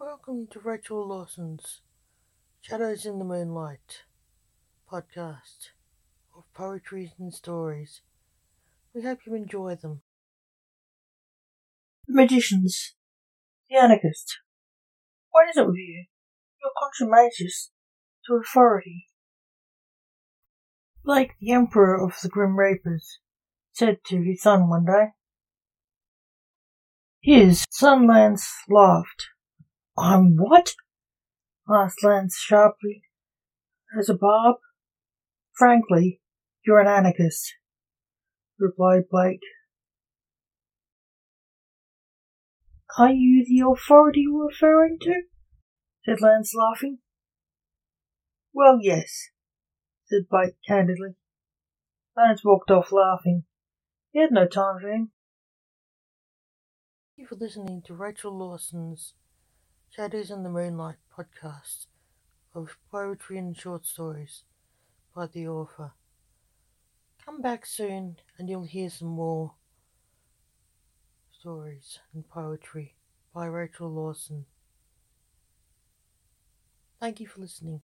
Welcome to Rachel Lawson's Shadows in the Moonlight podcast of poetry and stories. We hope you enjoy them. The Magicians. The Anarchist. What is it with you? You're contumacious to authority. Blake the Emperor of the Grim Reapers, said to his son one day. His son Lance laughed. I'm what? asked Lance sharply. As a barb? Frankly, you're an anarchist, replied Blake. Are you the authority you're referring to? said Lance, laughing. Well, yes, said Blake candidly. Lance walked off laughing. He had no time for him. Thank you for listening to Rachel Lawson's Shadows in the Moonlight podcast of poetry and short stories by the author. Come back soon and you'll hear some more stories and poetry by Rachel Lawson. Thank you for listening.